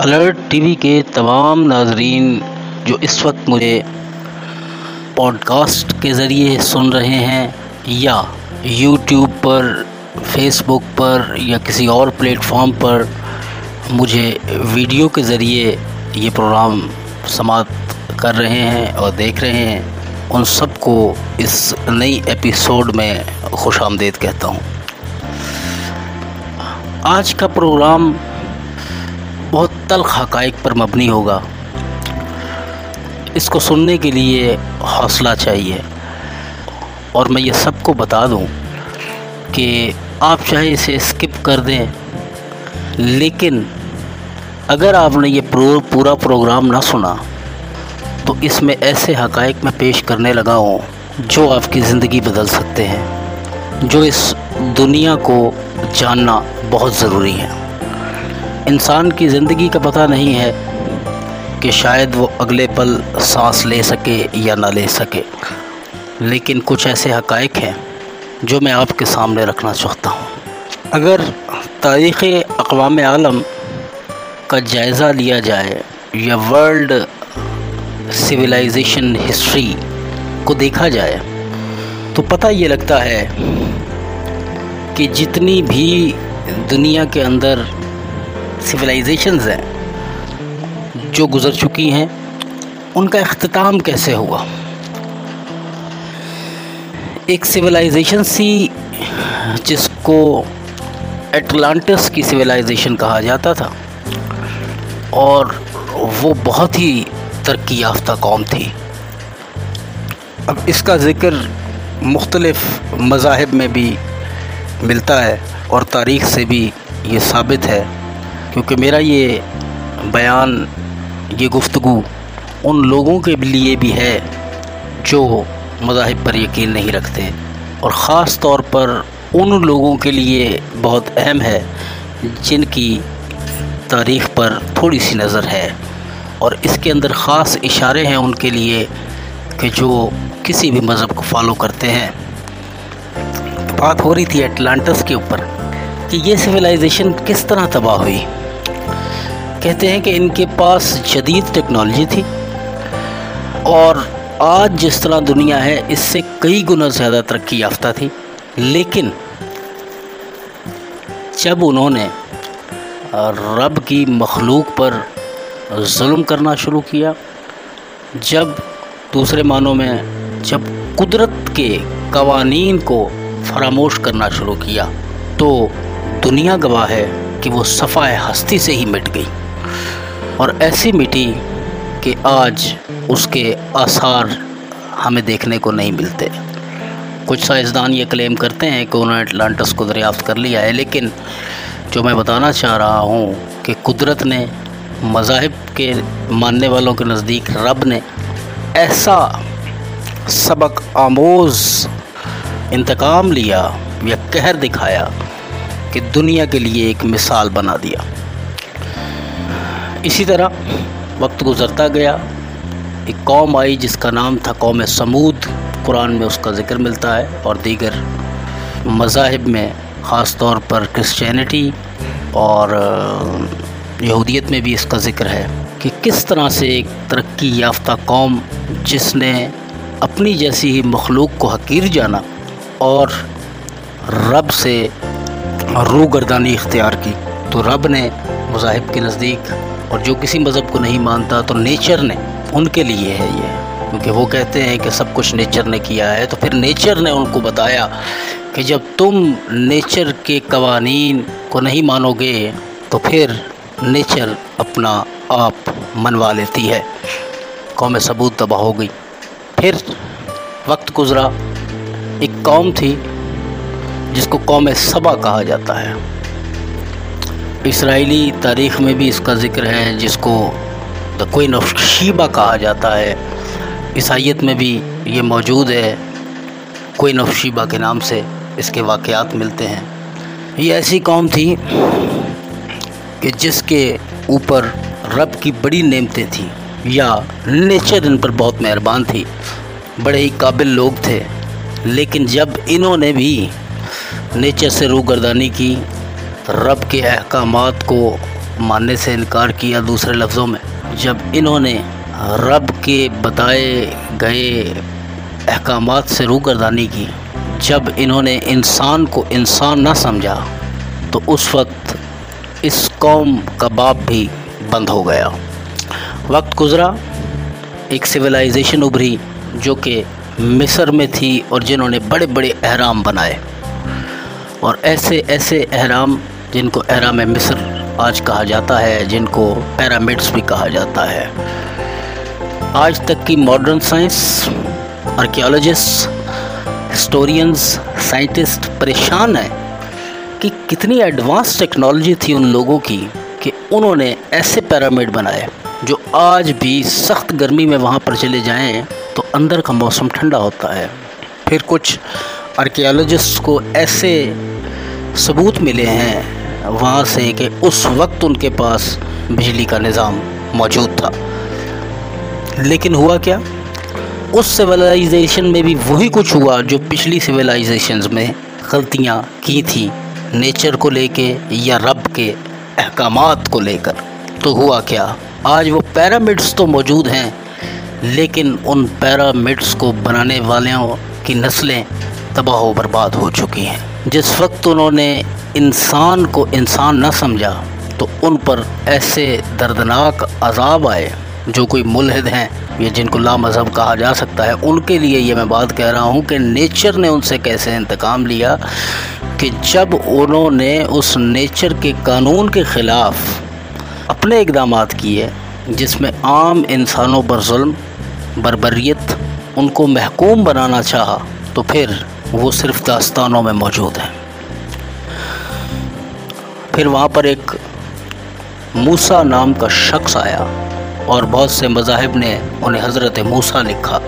Alert TV के तमाम नाजरीन जो इस वक्त मुझे पॉडकास्ट के ज़रिए सुन रहे हैं या यूट्यूब पर, फेसबुक पर या किसी और प्लेटफॉर्म पर मुझे वीडियो के ज़रिए ये प्रोग्राम समाप्त कर रहे हैं और देख रहे हैं, उन सबको इस नई एपिसोड में खुश आमदेद कहता हूँ। आज का प्रोग्राम तलख हकाइक पर मबनी होगा। इसको सुनने के लिए हौसला चाहिए। और मैं ये सबको बता दूँ कि आप चाहे इसे स्किप कर दें लेकिन अगर आपने ये प्रो, पूरा प्रोग्राम ना सुना तो इसमें ऐसे हकाइक मैं पेश करने लगा हूँ जो आपकी ज़िंदगी बदल सकते हैं जो इस दुनिया को जानना बहुत ज़रूरी है। इंसान की ज़िंदगी का पता नहीं है कि शायद वो अगले पल सांस ले सके या ना ले सके। लेकिन कुछ ऐसे हकाइक हैं जो मैं आपके सामने रखना चाहता हूँ। अगर तारीख़ अकवाम आलम का जायज़ा लिया जाए या वर्ल्ड सिविलाइजेशन हिस्ट्री को देखा जाए तो पता ये लगता है कि जितनी भी दुनिया के अंदर सिविलाइजेशंस हैं, जो गुज़र चुकी हैं, उनका अख्ताम कैसे हुआ? एक सिविलाइजेशन सी, जिसको एटलांटिस की सिविलाइजेशन कहा जाता था, और वो बहुत ही तरक्की याफ्ता कौम थी। अब इसका ज़िक्र मुख्तलफ़ मज़ाहब में भी मिलता है, और तारीख़ से भी ये साबित है। क्योंकि मेरा ये बयान, ये गुफ्तु उन लोगों के लिए भी है जो मज़ाहब पर यकीन नहीं रखते। और ख़ास तौर पर उन लोगों के लिए बहुत अहम है, जिनकी तारीख़ पर थोड़ी सी नज़र है। और इसके अंदर ख़ास इशारे हैं उनके लिए कि जो किसी भी मज़हब को फॉलो करते हैं। बात हो रही थी एटलांटस के ऊपर कि ये सिविलाइजेशन किस तरह तबाह हुई? कहते हैं कि इनके पास जदीद टेक्नोलॉजी थी और आज जिस तरह दुनिया है, इससे कई गुना ज़्यादा तरक्की याफ्ता थी। लेकिन जब उन्होंने रब की मखलूक पर जुल्म करना शुरू किया, जब दूसरे मानों में, जब कुदरत के कवानीन को फरामोश करना शुरू किया तो दुनिया गवाह है कि वो सफ़ाए हस्ती से ही मिट गई। और ऐसी मिट्टी कि आज उसके आसार हमें देखने को नहीं मिलते। कुछ साइंसदान ये क्लेम करते हैं कि उन्होंने अटलांटस को दरियाफ्त कर लिया है, लेकिन जो मैं बताना चाह रहा हूँ कि कुदरत ने मज़ाहब के मानने वालों के नज़दीक रब ने ऐसा सबक आमोज़ इंतकाम लिया या कहर दिखाया कि दुनिया के लिए एक मिसाल बना दिया। इसी तरह वक्त गुज़रता गया। एक कौम आई जिसका नाम था कौम समूद। कुरान में उसका ज़िक्र मिलता है और दीगर मज़ाहब में, ख़ास तौर पर क्रिश्चियनिटी और यहूदियत में भी इसका ज़िक्र है कि किस तरह से एक तरक्की याफ्ता कौम जिसने अपनी जैसी ही मखलूक को हकीर जाना और रब से रू गर्दानी इख्तियार की। तो रब ने मज़ाहब के नज़दीक और जो किसी मज़हब को नहीं मानता तो नेचर ने उनके लिए है ये। क्योंकि वो कहते हैं कि सब कुछ नेचर ने किया है तो फिर नेचर ने उनको बताया कि जब तुम नेचर के कवानीन को नहीं मानोगे तो फिर नेचर अपना आप मनवा लेती है। कौम सबूत तबाह हो गई। फिर वक्त गुज़रा। एक कौम थी, जिसको कौम सबा कहा जाता है। इसराइली तारीख़ में भी इसका ज़िक्र है, जिसको द क्वीन ऑफ़ शीबा कहा जाता है। ईसाइत में भी ये मौजूद है क्वीन ऑफ़ शीबा के नाम से इसके वाक़ात मिलते हैं। ये ऐसी कौम थी कि जिसके ऊपर रब की बड़ी नेमतें थी, या नेचर इन पर बहुत मेहरबान थी। बड़े ही काबिल लोग थे। लेकिन जब इन्होंने भी नेचर से रूगर्दानी की रब के अहकाम को मानने से इनकार किया दूसरे लफ्ज़ों में। जब इन्होंने रब के बताए गए अहकाम से रूगरदानी की, जब इन्होंने इंसान को इंसान ना समझा तो उस वक्त इस कौम का बाप भी बंद हो गया। वक्त गुज़रा, एक सिविलाइजेशन उभरी, जो कि मिस्र में थी और जिन्होंने बड़े बड़े अहराम बनाए। और ऐसे ऐसे अहराम जिनको अहराम मिस्र आज कहा जाता है, जिनको पैरामिड्स भी कहा जाता है। आज तक की modern science archaeologist historians scientists परेशान हैं कि कितनी एडवांस टेक्नोलॉजी थी उन लोगों की कि उन्होंने ऐसे पैरामिड बनाए, जो आज भी सख्त गर्मी में वहाँ पर चले जाएँ तो अंदर का मौसम ठंडा होता है। फिर कुछ आर्कियोलॉजिस्ट को ऐसे सबूत मिले हैं वहाँ से कि उस वक्त उनके पास बिजली का निज़ाम मौजूद था। लेकिन हुआ क्या? उस सिविलाइजेशन में भी वही कुछ हुआ जो पिछली सिविलाइजेशंस में गलतियाँ की थी नेचर को लेके या रब के अहकाम को लेकर। तो हुआ क्या? आज वो पैरामिड्स तो मौजूद हैं, लेकिन उन पैरामिड्स को बनाने वालों की नस्लें तबाह बर्बाद हो चुकी हैं। जिस वक्त उन्होंने इंसान को इंसान न समझा तो उन पर ऐसे दर्दनाक अजाब आए, जो कोई मुलहद हैं, या जिनको ला मज़हब कहा जा सकता है। उनके लिए ये मैं बात कह रहा हूँ कि नेचर ने उनसे कैसे इंतकाम लिया कि जब उन्होंने उस नेचर के कानून के ख़िलाफ़ अपने इकदाम किए, जिसमें आम इंसानों पर जुल्म, बरबरीत, उनको महकूम बनाना चाहा तो फिर वो सिर्फ़ दास्तानों में मौजूद हैं। फिर वहाँ पर एक मूसा नाम का शख्स आया और बहुत से मज़ाहब ने उन्हें हज़रत मूसा लिखा।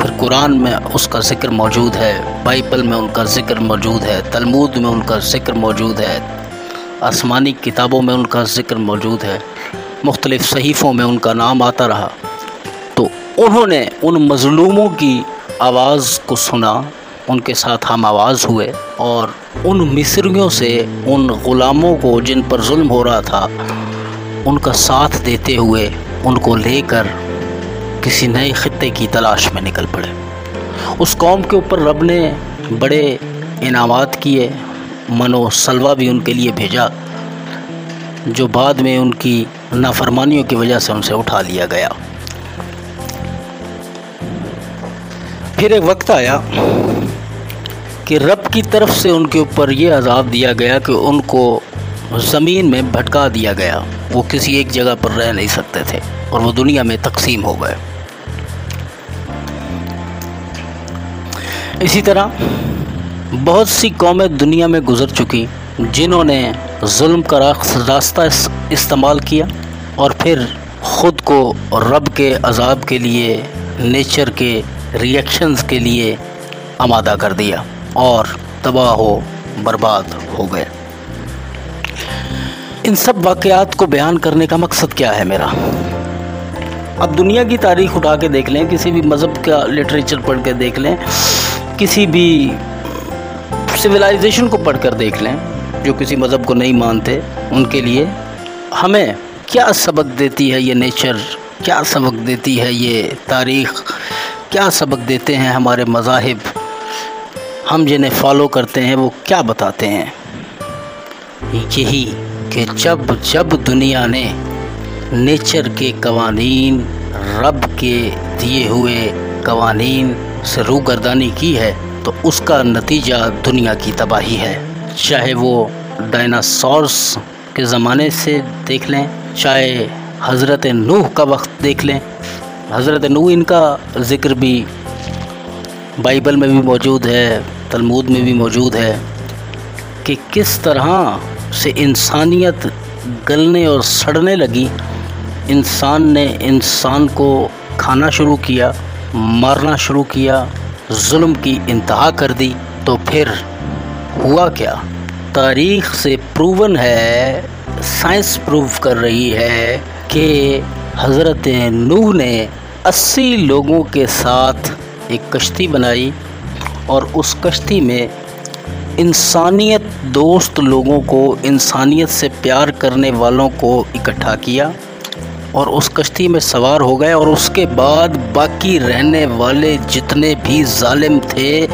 फिर कुरान में उसका ज़िक्र मौजूद है, बाइबल में उनका ज़िक्र मौजूद है, तलमूद में उनका ज़िक्र मौजूद है, आसमानी किताबों में उनका ज़िक्र मौजूद है, मुख्तलिफ़ सहीफ़ों में उनका नाम आता रहा। तो उन्होंने उन मज़लूमों की आवाज़ को सुना, उनके साथ हम आवाज़ हुए और उन मिस्रियों से उन ग़ुलामों को जिन पर जुल्म हो रहा था, उनका साथ देते हुए उनको लेकर किसी नए ख़त्े की तलाश में निकल पड़े। उस कौम के ऊपर रब ने बड़े इनामात किए मनो सलवा भी उनके लिए भेजा, जो बाद में उनकी नाफरमानियों की वजह से उनसे उठा लिया गया। फिर एक वक्त आया कि रब की तरफ़ से उनके ऊपर ये अजाब दिया गया कि उनको ज़मीन में भटका दिया गया। वो किसी एक जगह पर रह नहीं सकते थे और वो दुनिया में तकसीम हो गए। इसी तरह बहुत सी कौमें दुनिया में गुजर चुकी, जिन्होंने जुल्म का रास्ता इस्तेमाल किया और फिर ख़ुद को रब के अजाब के लिए नेचर के रिएक्शंस के लिए आमादा कर दिया और तबाह हो, बर्बाद हो गए। इन सब वाक़ात को बयान करने का मकसद क्या है मेरा? अब दुनिया की तारीख उठा के देख लें, किसी भी मज़हब का लिटरेचर पढ़ के देख लें, किसी भी सिविलाइजेशन को पढ़ कर देख लें, जो किसी मज़हब को नहीं मानते, उनके लिए हमें क्या सबक देती है ये नेचर क्या सबक देती है ये तारीख़? क्या सबक देते हैं हमारे मज़ाहिब? हम जिन्हें फॉलो करते हैं, वो क्या बताते हैं? यही कि जब जब दुनिया ने नेचर के कवानीन, रब के दिए हुए कवानीन से रूगर्दानी की है तो उसका नतीजा दुनिया की तबाही है। चाहे वो डायनासोर्स के ज़माने से देख लें, चाहे हज़रत नूह का वक्त देख लें हज़रत नूह इनका ज़िक्र भी बाइबल में भी मौजूद है, तलमूद में भी मौजूद है कि किस तरह से इंसानियत गलने और सड़ने लगी। इंसान ने इंसान को खाना शुरू किया, मारना शुरू किया, जुल्म की इंतहा कर दी तो फिर हुआ क्या? तारीख से प्रूवन है, साइंस प्रूव कर रही है कि हज़रत नूह ने 80 लोगों के साथ एक कश्ती बनाई और उस कश्ती में इंसानियत दोस्त लोगों को, इंसानियत से प्यार करने वालों को इकट्ठा किया और उस कश्ती में सवार हो गए और उसके बाद बाकी रहने वाले जितने भी जालिम थे,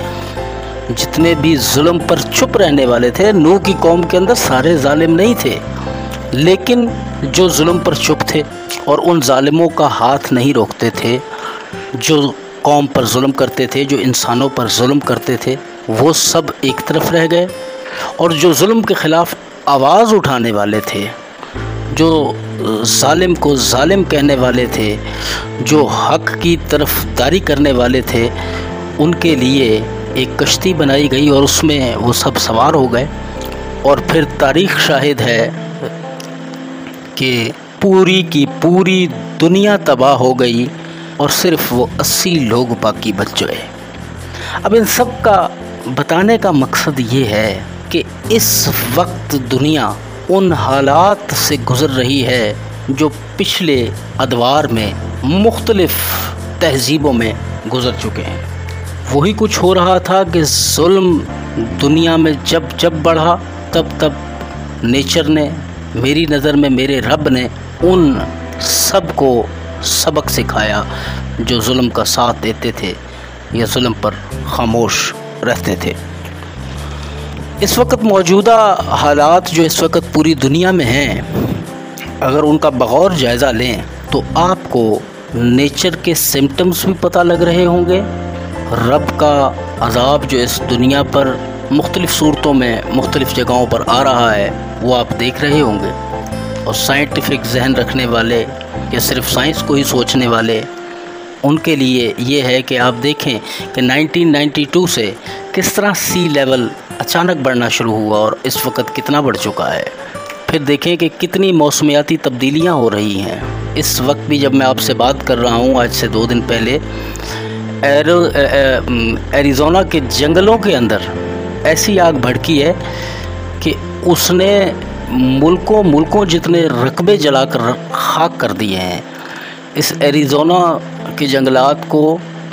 जितने भी जुल्म पर चुप रहने वाले थे नू की कौम के अंदर सारे जालिम नहीं थे। लेकिन जो जुल्म पर चुप थे और उन ालिमों का हाथ नहीं रोकते थे, जो कौम पर जुल्म करते थे, जो इंसानों पर जुल्म करते थे, वो सब एक तरफ़ रह गए। और जो जुल्म के ख़िलाफ़ आवाज़ उठाने वाले थे, जो ालिम को ालिम कहने वाले थे, जो हक की तरफदारी करने वाले थे, उनके लिए एक कश्ती बनाई गई और उसमें वो सब सवार हो गए। और फिर तारीख़ शाहिद है कि पूरी की पूरी दुनिया तबाह हो गई और सिर्फ़ वो अस्सी लोग बाकी बच गए अब इन सब का बताने का मकसद ये है कि इस वक्त दुनिया उन हालात से गुज़र रही है जो पिछले अदवार में मुख्तलफ़ तहजीबों में गुज़र चुके हैं। वही कुछ हो रहा था कि जुल्म दुनिया में जब जब बढ़ा, तब तब नेचर ने मेरी नज़र में मेरे रब ने उन सबको सबक सिखाया जो जुल्म का साथ देते थे या जुल्म पर खामोश रहते थे। इस वक्त मौजूदा हालात जो इस वक्त पूरी दुनिया में हैं, अगर उनका बगौर जायज़ा लें तो आपको नेचर के सिम्टम्स भी पता लग रहे होंगे। रब का अजाब जो इस दुनिया पर मुख्तलिफ़ सूरतों में मुख्तलिफ़ जगहों पर आ रहा है, वो आप देख रहे होंगे। और साइंटिफिक जहन रखने वाले या सिर्फ़ साइंस को ही सोचने वाले, उनके लिए ये है कि आप देखें कि 1992 से किस तरह सी लेवल अचानक बढ़ना शुरू हुआ और इस वक्त कितना बढ़ चुका है। फिर देखें कि कितनी मौसमियाती तब्दीलियाँ हो रही हैं। इस वक्त भी जब मैं आपसे बात कर रहा हूँ, आज से दो दिन पहले, एरो एरिजोना के जंगलों के अंदर ऐसी आग भड़की है कि उसने मुल्कों मुल्कों जितने रकबे जलाकर खाक कर दिए हैं, इस एरिजोना के जंगलात को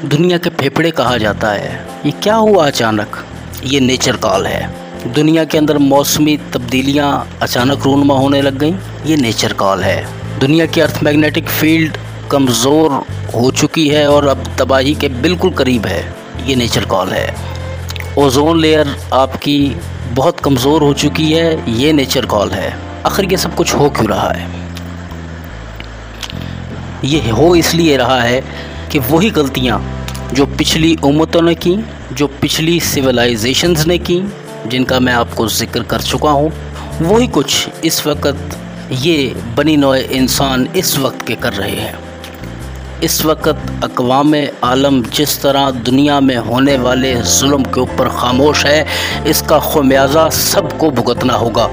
दुनिया के फेफड़े कहा जाता है। ये क्या हुआ अचानक? ये नेचर कॉल है। दुनिया के अंदर मौसमी तब्दीलियाँ अचानक रूनमा होने लग गई। ये नेचर कॉल है। दुनिया की अर्थ मैग्नेटिक फ़ील्ड कमज़ोर हो चुकी है और अब तबाही के बिल्कुल करीब है। ये नेचर कॉल है। ओजोन लेयर आपकी बहुत कमज़ोर हो चुकी है, ये नेचर कॉल है। आखिर ये सब कुछ हो क्यों रहा है? ये हो इसलिए रहा है कि वही गलतियाँ जो पिछली उम्मतों ने की, जो पिछली सिविलाइजेशंस ने की, जिनका मैं आपको ज़िक्र कर चुका हूँ, वही कुछ इस वक्त ये बनी नोए इंसान इस वक्त के कर रहे हैं। इस वक्त अकवाम आलम जिस तरह दुनिया में होने वाले जुल्म के ऊपर खामोश है, इसका खमियाजा सबको भुगतना होगा।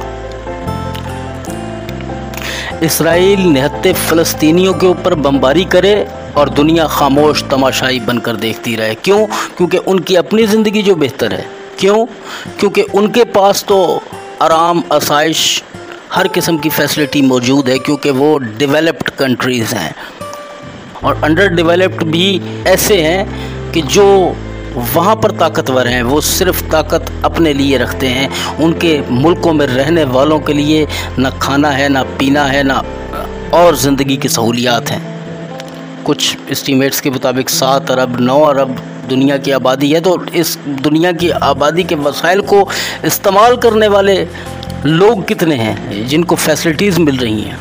इसराइल निहत्ते फ़लस्तीनियों के ऊपर बमबारी करे और दुनिया खामोश, तमाशाई बनकर देखती रहे। क्यों? क्योंकि उनकी अपनी ज़िंदगी जो बेहतर है। क्यों? क्योंकि उनके पास तो आराम, आसाइश, हर किस्म की फैसिलिटी मौजूद है, क्योंकि वो डेवलप्ड कंट्रीज़ हैं। और अंडर डेवलप्ड भी ऐसे हैं कि जो वहाँ पर ताकतवर हैं, वो सिर्फ़ ताकत अपने लिए रखते हैं। उनके मुल्कों में रहने वालों के लिए ना खाना है, ना पीना है, ना और ज़िंदगी की सहूलियात हैं। कुछ इस्टीमेट्स के मुताबिक सात अरब, नौ अरब दुनिया की आबादी है तो इस दुनिया की आबादी के वसाइल को इस्तेमाल करने वाले लोग कितने हैं, जिनको फैसिलिटीज़ मिल रही हैं?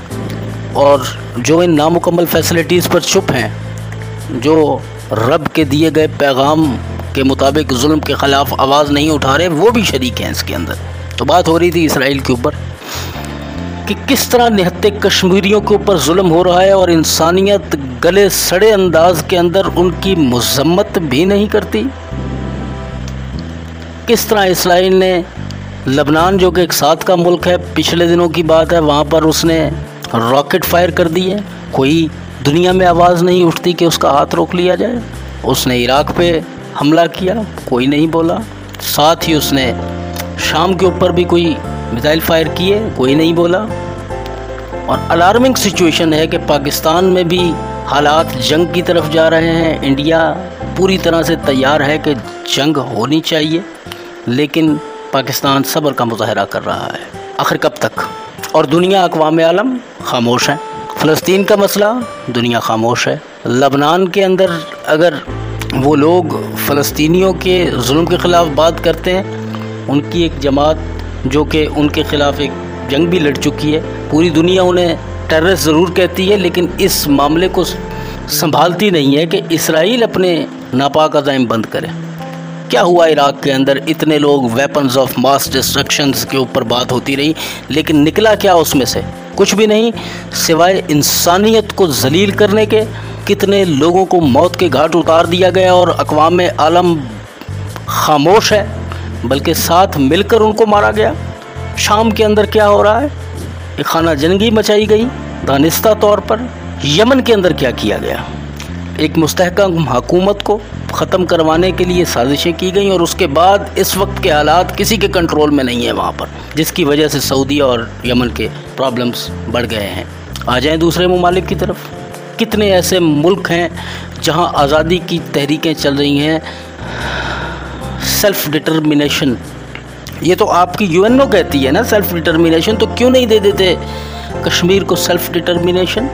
और जो इन नामुकम्मल फैसिलिटीज़ पर चुप हैं, जो रब के दिए गए पैगाम के मुताबिक जुल्म के ख़िलाफ़ आवाज़ नहीं उठा रहे, वो भी शरीक हैं इसके अंदर। तो बात हो रही थी इसराइल के ऊपर कि किस तरह निहत्ते कश्मीरियों के ऊपर जुल्म हो रहा है और इंसानियत गले सड़े अंदाज के अंदर उनकी मजम्मत भी नहीं करती। किस तरह इसराइल ने लबनान, जो कि एक साथ का मुल्क है, पिछले दिनों की बात है, वहाँ पर उसने रॉकेट फायर कर दी है। कोई दुनिया में आवाज़ नहीं उठती कि उसका हाथ रोक लिया जाए। उसने इराक पे हमला किया, कोई नहीं बोला। साथ ही उसने शाम के ऊपर भी कोई मिसाइल फायर किए, कोई नहीं बोला। और अलार्मिंग सिचुएशन है कि पाकिस्तान में भी हालात जंग की तरफ़ जा रहे हैं। इंडिया पूरी तरह से तैयार है कि जंग होनी चाहिए। लेकिन पाकिस्तान सब्र का मुजाहरा कर रहा है। आखिर कब तक? और दुनिया अकवाम आलम खामोश है। फ़लस्तीन का मसला, दुनिया खामोश है। लबनान के अंदर अगर वो लोग फ़लस्तीनियों के जुल्म के ख़िलाफ़ बात करते हैं, उनकी एक जमात जो कि उनके ख़िलाफ़ एक जंग भी लड़ चुकी है। पूरी दुनिया उन्हें टेररिस्ट ज़रूर कहती है, लेकिन इस मामले को संभालती नहीं है कि इसराइल अपने नापाक अजाइम बंद करे। क्या हुआ इराक़ के अंदर? इतने लोग वेपन्स ऑफ़ मास डिस्ट्रक्शन के ऊपर बात होती रही, लेकिन निकला क्या उसमें से? कुछ भी नहीं, सिवाय इंसानियत को जलील करने के, कितने लोगों को मौत के घाट उतार दिया गया और अकवाम आलम खामोश है, बल्कि साथ मिलकर उनको मारा गया। शाम के अंदर क्या हो रहा है? एक खाना जंगी मचाई गई, दानिस्ता तौर पर। यमन के अंदर क्या किया गया? एक मुस्तकम हकूमत को ख़त्म करवाने के लिए साजिशें की गई और उसके बाद इस वक्त के हालात किसी के कंट्रोल में नहीं है वहाँ पर, जिसकी वजह से सऊदी और यमन के प्रॉब्लम्स बढ़ गए हैं। आ जाएँ दूसरे ममालिक की तरफ़। कितने ऐसे मुल्क हैं जहाँ आज़ादी की तहरीकें चल रही हैं? सेल्फ डिटर्मिनेशन ये तो आपकी यूएनओ कहती है ना सेल्फ डिटर्मिनेशन तो क्यों नहीं दे देते कश्मीर को सेल्फ डिटर्मिनेशन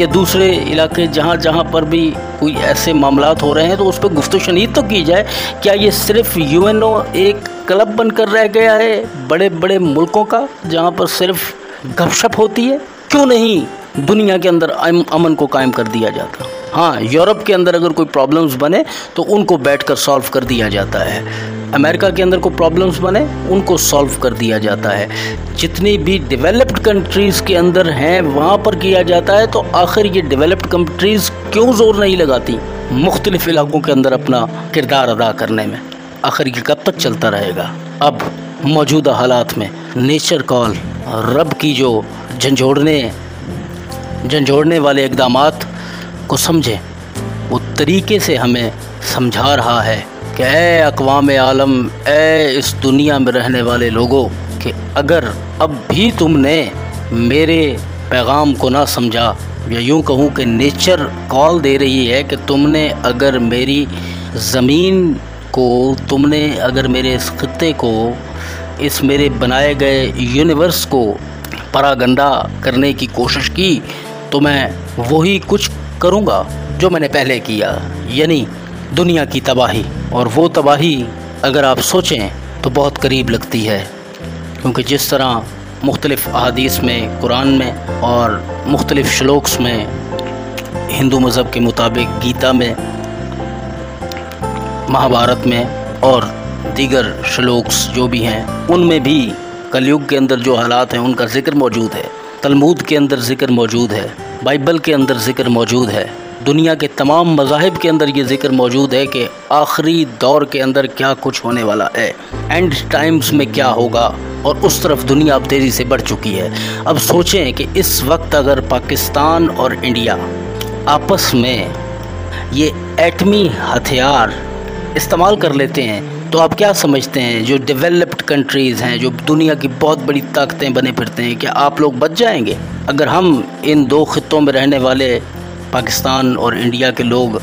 या दूसरे इलाके जहाँ जहाँ पर भी कोई ऐसे मामला हो रहे हैं तो उस पर गुफ्त शनीद तो की जाए। क्या ये सिर्फ़ यूएनओ एक क्लब बनकर रह गया है बड़े बड़े मुल्कों का, जहाँ पर सिर्फ़ गपशप होती है? क्यों नहीं दुनिया के अंदर अमन को कायम कर दिया जाता? हाँ यूरोप के अंदर अगर कोई प्रॉब्लम्स बने तो उनको बैठकर सॉल्व कर दिया जाता है। अमेरिका के अंदर को प्रॉब्लम्स बने, उनको सॉल्व कर दिया जाता है। जितनी भी डेवलप्ड कंट्रीज़ के अंदर हैं, वहाँ पर किया जाता है तो आखिर ये डेवलप्ड कंट्रीज़ क्यों ज़ोर नहीं लगाती? मुख्तलिफ़ इलाकों के अंदर अपना किरदार अदा करने में। आखिर ये कब तक चलता रहेगा? अब मौजूदा हालात में नेचर कॉल रब की जो झंझोड़ने झंझोड़ने वाले इकदाम को समझें, वो तरीके से हमें समझा रहा है। कि अकवाम आलम ए इस दुनिया में रहने वाले लोगों, कि अगर अब भी तुमने मेरे पैगाम को ना समझा, या यूँ कहूँ कि नेचर कॉल दे रही है कि तुमने अगर मेरी ज़मीन को, तुमने अगर मेरे इस खत्े को, इस मेरे बनाए गए यूनिवर्स को परागंडा करने की कोशिश की तो मैं वही कुछ करूँगा जो मैंने पहले किया। यानी दुनिया की तबाही। और वो तबाही अगर आप सोचें तो बहुत करीब लगती है। क्योंकि जिस तरह मुख्तलिफ़ अदीस में, कुरान में और मुख्तलिफ़ श्लोक्स में, हिंदू मज़हब के मुताबिक गीता में, महाभारत में और दीगर श्लोक्स जो भी हैं, उनमें भी कलयुग के अंदर जो हालात हैं, उनका ज़िक्र मौजूद है। तलमूद के अंदर ज़िक्र मौजूद है। बाइबल के अंदर ज़िक्र मौजूद है। दुनिया के तमाम मज़ाहब के अंदर ये ज़िक्र मौजूद है कि आखिरी दौर के अंदर क्या कुछ होने वाला है एंड टाइम्स में क्या होगा, और उस तरफ़ दुनिया अब तेज़ी से बढ़ चुकी है। अब सोचें कि इस वक्त अगर पाकिस्तान और इंडिया आपस में ये एटमी हथियार इस्तेमाल कर लेते हैं तो आप क्या समझते हैं? जो डेवलप्ड कंट्रीज़ हैं, जो दुनिया की बहुत बड़ी ताकतें बने फिरते हैं, क्या आप लोग बच जाएँगे? अगर हम इन दो ख़त्ों में रहने वाले पाकिस्तान और इंडिया के लोग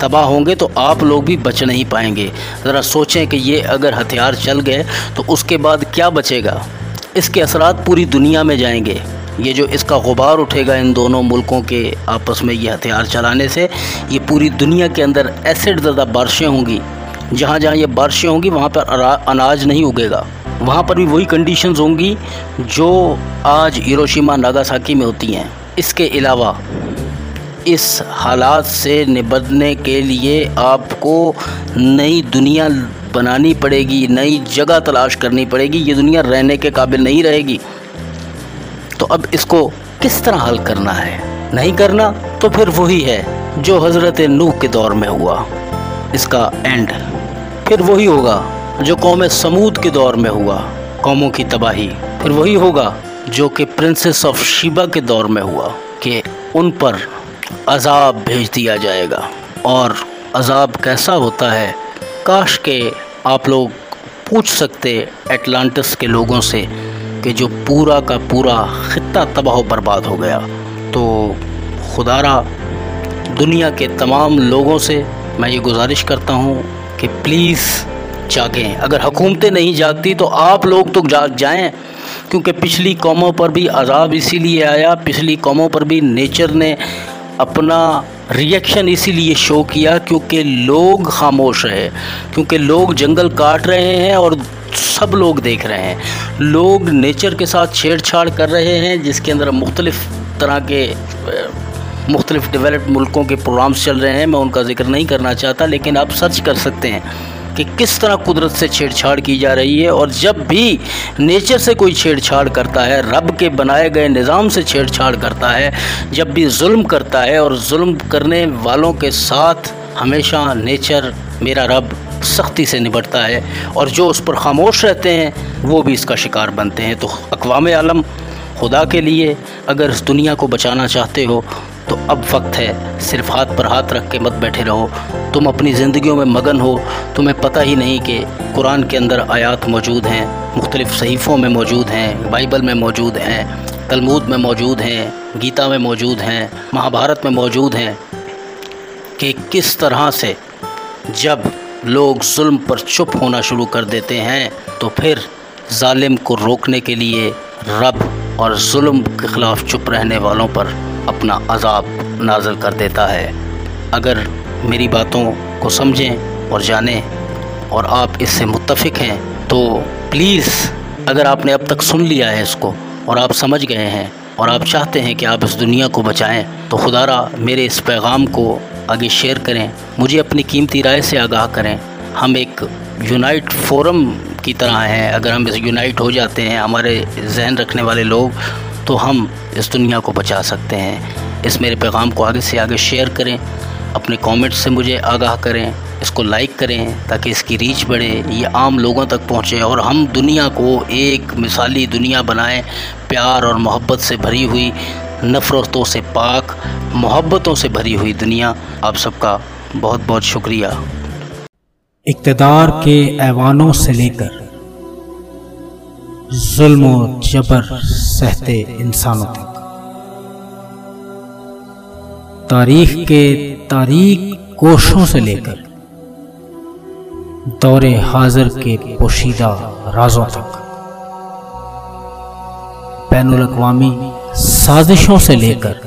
तबाह होंगे तो आप लोग भी बच नहीं पाएँगे। ज़रा सोचें कि ये अगर हथियार चल गए तो उसके बाद क्या बचेगा? इसके असरात पूरी दुनिया में जाएँगे। ये जो इसका गुबार उठेगा इन दोनों मुल्कों के आपस में, ये हथियार चलाने से, ये पूरी दुनिया के अंदर एसिड ज़्यादा बारिशें होंगी। जहाँ जहाँ ये बारिशें होंगी, वहाँ पर अनाज नहीं उगेगा। वहाँ पर भी वही कंडीशंस होंगी, जो आज हिरोशिमा नागासाकी में होती हैं। इसके अलावा इस हालात से निबटने के लिए आपको नई दुनिया बनानी पड़ेगी, नई जगह तलाश करनी पड़ेगी। ये दुनिया रहने के काबिल नहीं रहेगी। तो अब इसको किस तरह हल करना है? नहीं करना तो फिर वही है जो हज़रत नूह के दौर में हुआ। इसका एंड फिर वही होगा जो कौम समूद के दौर में हुआ। कौमों की तबाही फिर वही होगा जो कि प्रिंसेस ऑफ़ शिबा के दौर में हुआ कि उन पर अजाब भेज दिया जाएगा। और अजाब कैसा होता है, काश के आप लोग पूछ सकते एटलांटिस के लोगों से कि जो पूरा का पूरा ख़त्ता तबाह बर्बाद हो गया। तो खुदारा, दुनिया के तमाम लोगों से मैं ये गुजारिश करता हूँ कि प्लीज़ जागें। अगर हुकूमतें नहीं जागती तो आप लोग तो जाग जाएँ, क्योंकि पिछली कौमों पर भी अजाब इसीलिए आया, पिछली कौमों पर भी नेचर ने अपना रिएक्शन इसीलिए शो किया क्योंकि लोग खामोश रहे क्योंकि लोग जंगल काट रहे हैं और सब लोग देख रहे हैं। लोग नेचर के साथ छेड़छाड़ कर रहे हैं, जिसके अंदर मुख्तलिफ़ तरह के मुख्तलिफ़ डेवलप्ड मुल्कों के प्रोग्राम्स चल रहे हैं। मैं उनका ज़िक्र नहीं करना चाहता, लेकिन आप सर्च कर सकते हैं। कि किस तरह कुदरत से छेड़छाड़ की जा रही है और जब भी नेचर से कोई छेड़छाड़ करता है, रब के बनाए गए निज़ाम से छेड़छाड़ करता है, जब भी जुल्म करता है और जुल्म करने वालों के साथ हमेशा नेचर मेरा रब सख्ती से निपटता है और जो उस पर खामोश रहते हैं, वो भी इसका शिकार बनते हैं। तो अकवाम आलम, खुदा के लिए अगर इस दुनिया को बचाना चाहते हो तो अब वक्त है। सिर्फ़ हाथ पर हाथ रख के मत बैठे रहो। तुम अपनी ज़िंदगियों में मगन हो। तुम्हें पता ही नहीं कि कुरान के अंदर आयात मौजूद हैं, मुख्तलिफ़ सहीफ़ों में मौजूद हैं, बाइबल में मौजूद हैं, तलमूद में मौजूद हैं, गीता में मौजूद हैं, महाभारत में मौजूद हैं कि किस तरह से जब लोग जुल्म पर चुप होना शुरू कर देते हैं तो फिर जालिम को रोकने के लिए रब और जुल्म के ख़िलाफ़ चुप रहने वालों पर अपना अजाब नाजल कर देता है। अगर मेरी बातों को समझें और जानें और आप इससे मुतफ़िक हैं तो प्लीज़, अगर आपने अब तक सुन लिया है इसको और आप समझ गए हैं और आप चाहते हैं कि आप इस दुनिया को बचाएँ तो खुदारा मेरे इस पैगाम को आगे शेयर करें। मुझे अपनी कीमती राय से आगाह करें। हम एक यूनाइट फोरम की तरह हैं। अगर हम इस यूनाइट हो जाते हैं, हमारे जहन रखने वाले लोग तो हम इस दुनिया को बचा सकते हैं। इस मेरे पैगाम को आगे से आगे शेयर करें। अपने कमेंट से मुझे आगाह करें। इसको लाइक करें ताकि इसकी रीच बढ़े, ये आम लोगों तक पहुँचे और हम दुनिया को एक मिसाली दुनिया बनाएँ। प्यार और मोहब्बत से भरी हुई, नफ़रतों से पाक, मोहब्बतों से भरी हुई दुनिया। आप सबका बहुत बहुत शुक्रिया। इकतदार के ऐवानों से लेकर जुल्म जबर सहते इंसानों तक। तारीख के तारीख कोशों से लेकर दौरे हाजिर के पोशीदा राजों तक। बैन अवी साजिशों से लेकर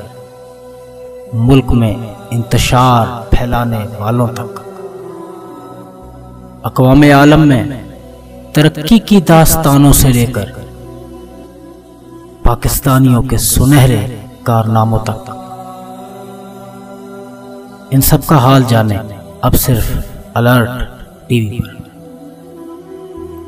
मुल्क में इंतशार फैलाने वालों तक। अकवाम आलम में तरक्की की दास्तानों से लेकर पाकिस्तानियों के सुनहरे कारनामों तक। इन सब का हाल जाने अब सिर्फ़ अलर्ट टीवी पर।